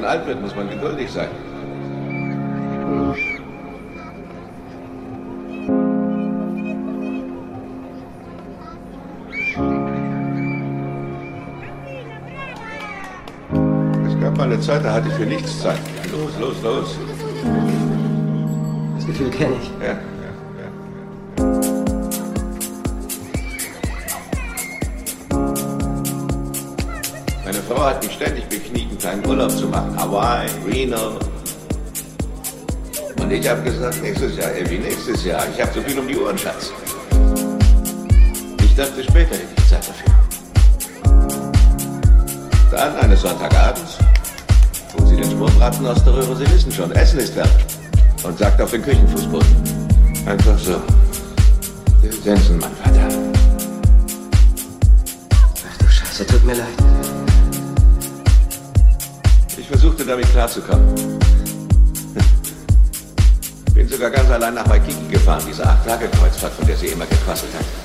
Wenn man alt wird, muss man geduldig sein. Es gab mal eine Zeit, da hatte ich für nichts Zeit. Los, los, los. Das Gefühl kenne ich. Ja. Frau hat mich ständig bekniet, einen kleinen Urlaub zu machen. Hawaii, Reno. Und ich habe gesagt, nächstes Jahr, Elvi, nächstes Jahr. Ich habe so viel um die Ohren, Schatz. Ich dachte, später hätte ich Zeit dafür. Dann eines Sonntagabends, holt sie den Schmorbraten aus der Röhre, Sie wissen schon, Essen ist fertig. Und sagt auf den Küchenfußboden. Einfach so. Sensenmann, Vater. Ach du Scheiße, tut mir leid. Versuchte damit klarzukommen. Bin sogar ganz allein nach Waikiki gefahren, diese Acht-Tage-Kreuzfahrt, von der sie immer gequasselt hat.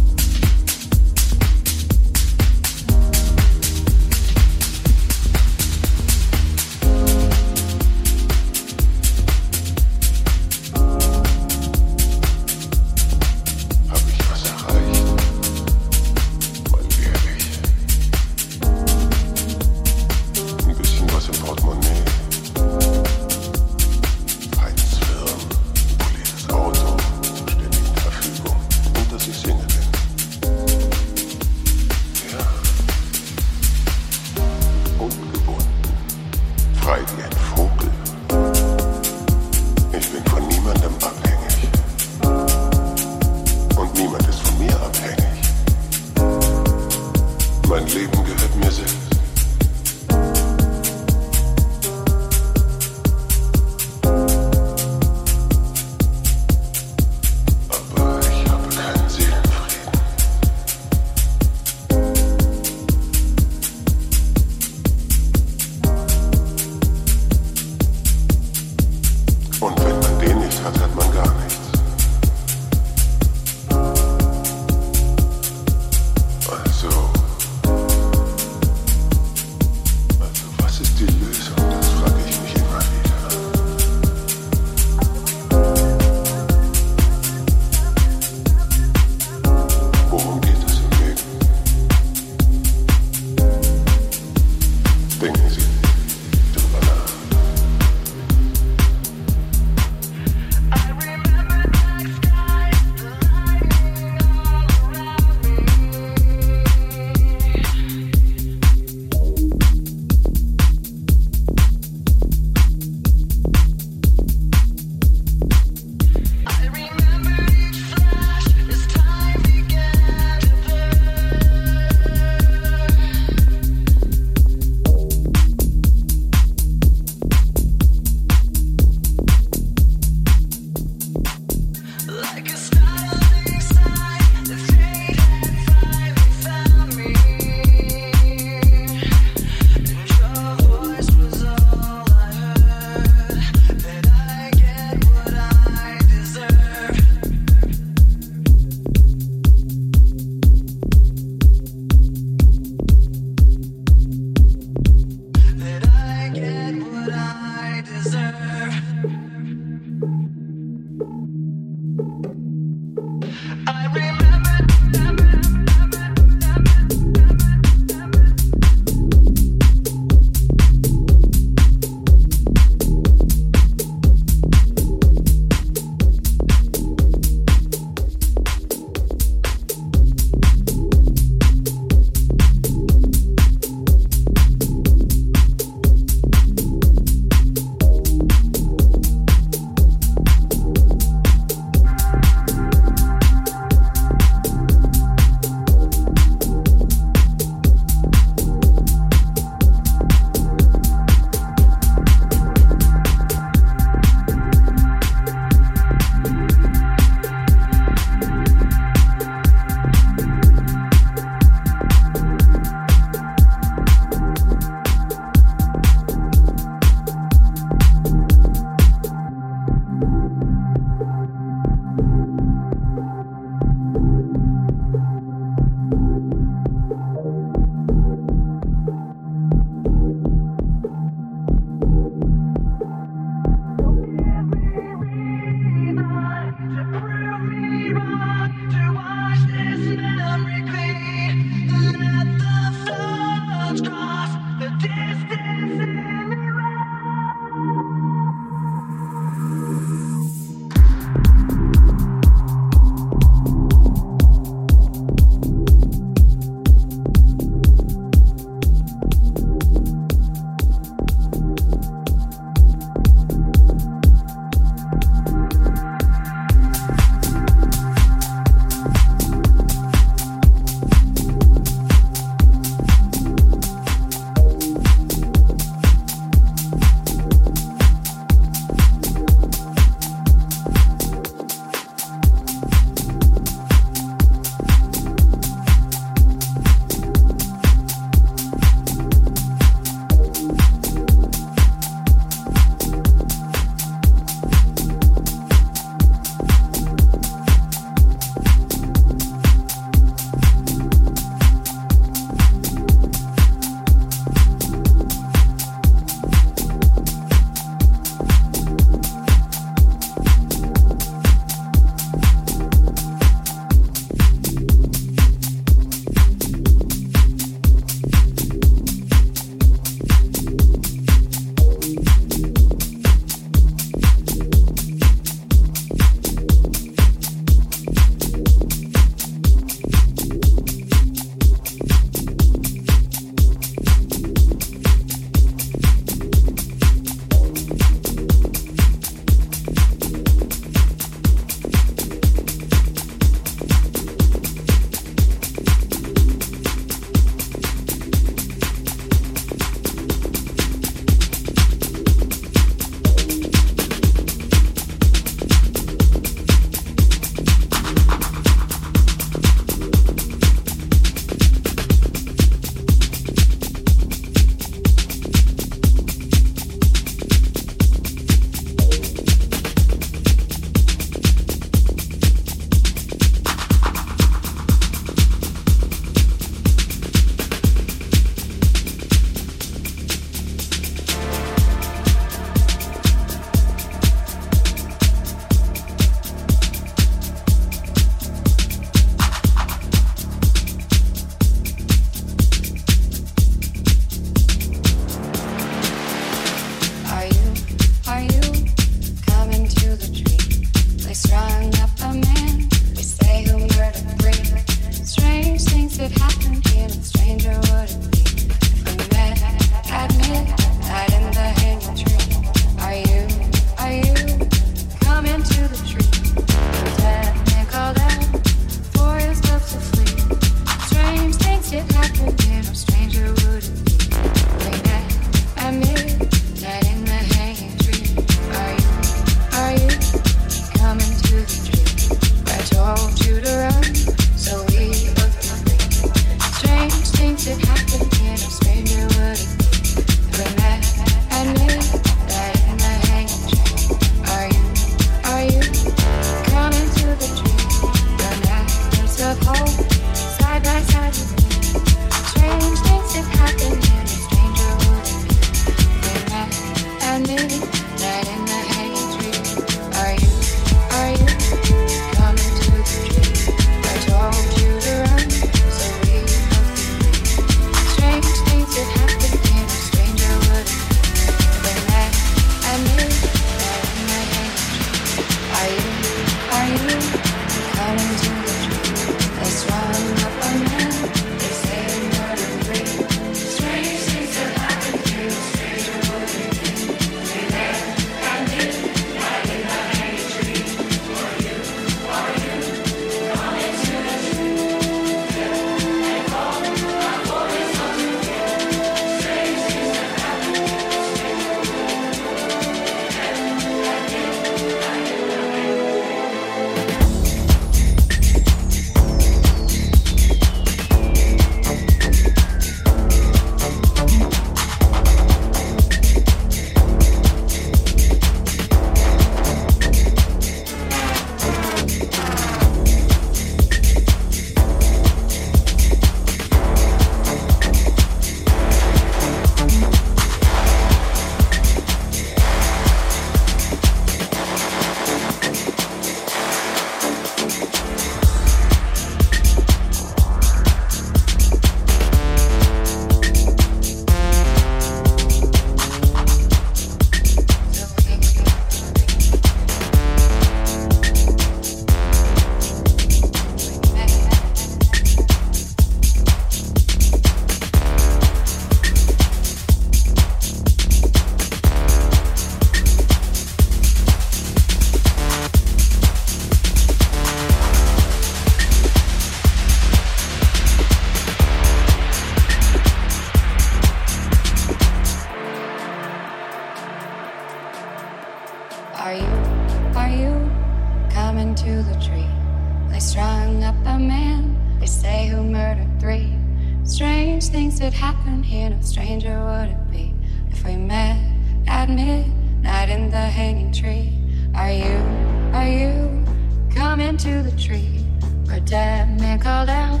Coming to the tree where dead men called out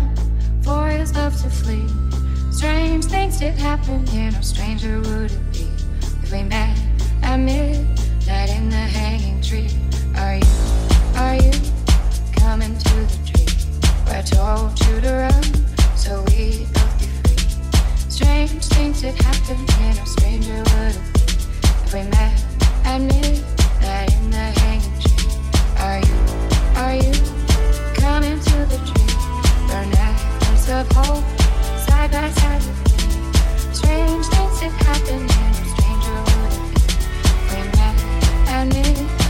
for his love to flee? Strange things did happen here, no stranger would it be if we met at midnight in the hanging tree. Are you, are you coming to the tree where I told you to run so we both be free? Strange things did happen here, no stranger would it be if we met at midnight in the hanging tree. Are you, are you coming to the tree? Burn of hope side by side. Strange things did happen here, no stranger would it be if we met at midnight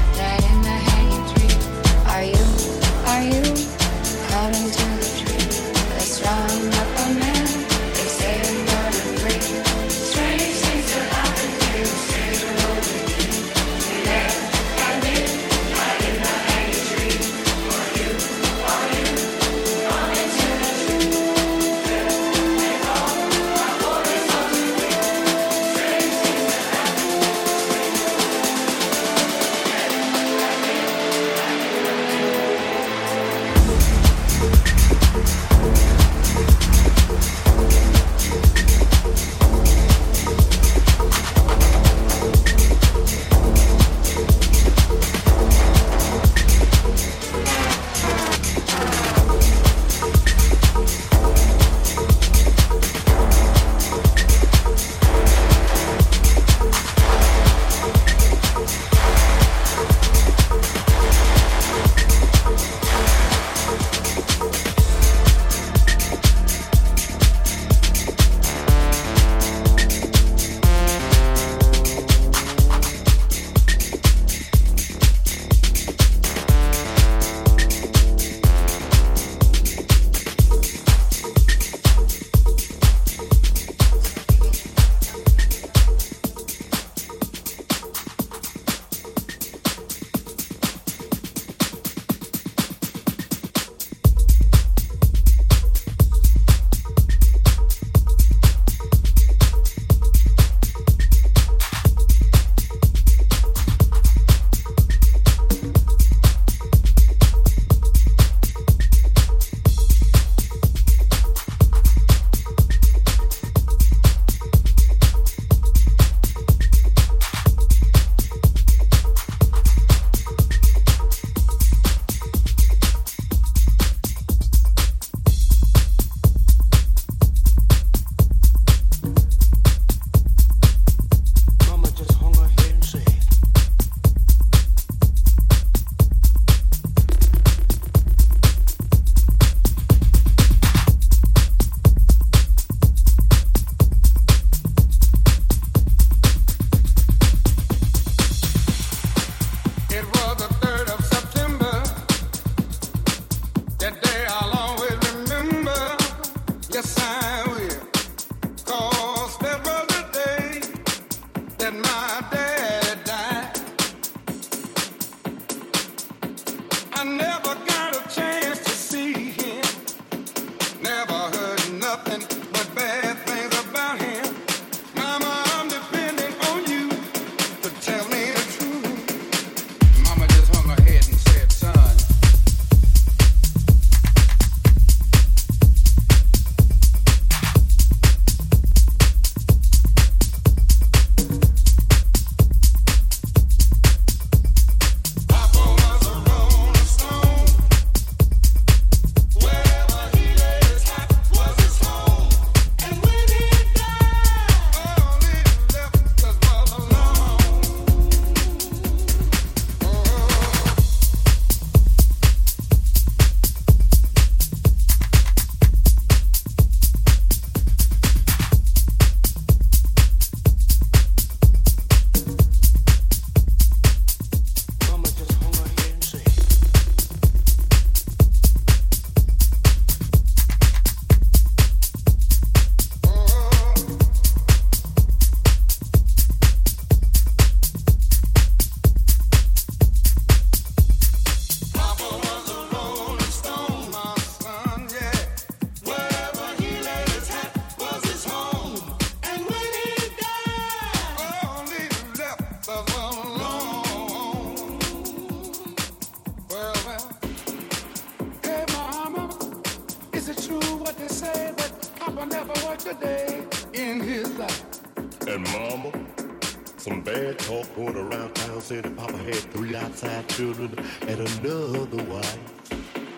bad talk going around town said that Papa had three outside children and another wife.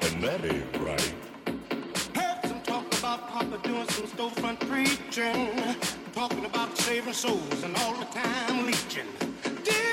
And that ain't right. Heard some talk about Papa doing some storefront preaching, talking about saving souls and all the time leeching. Dealing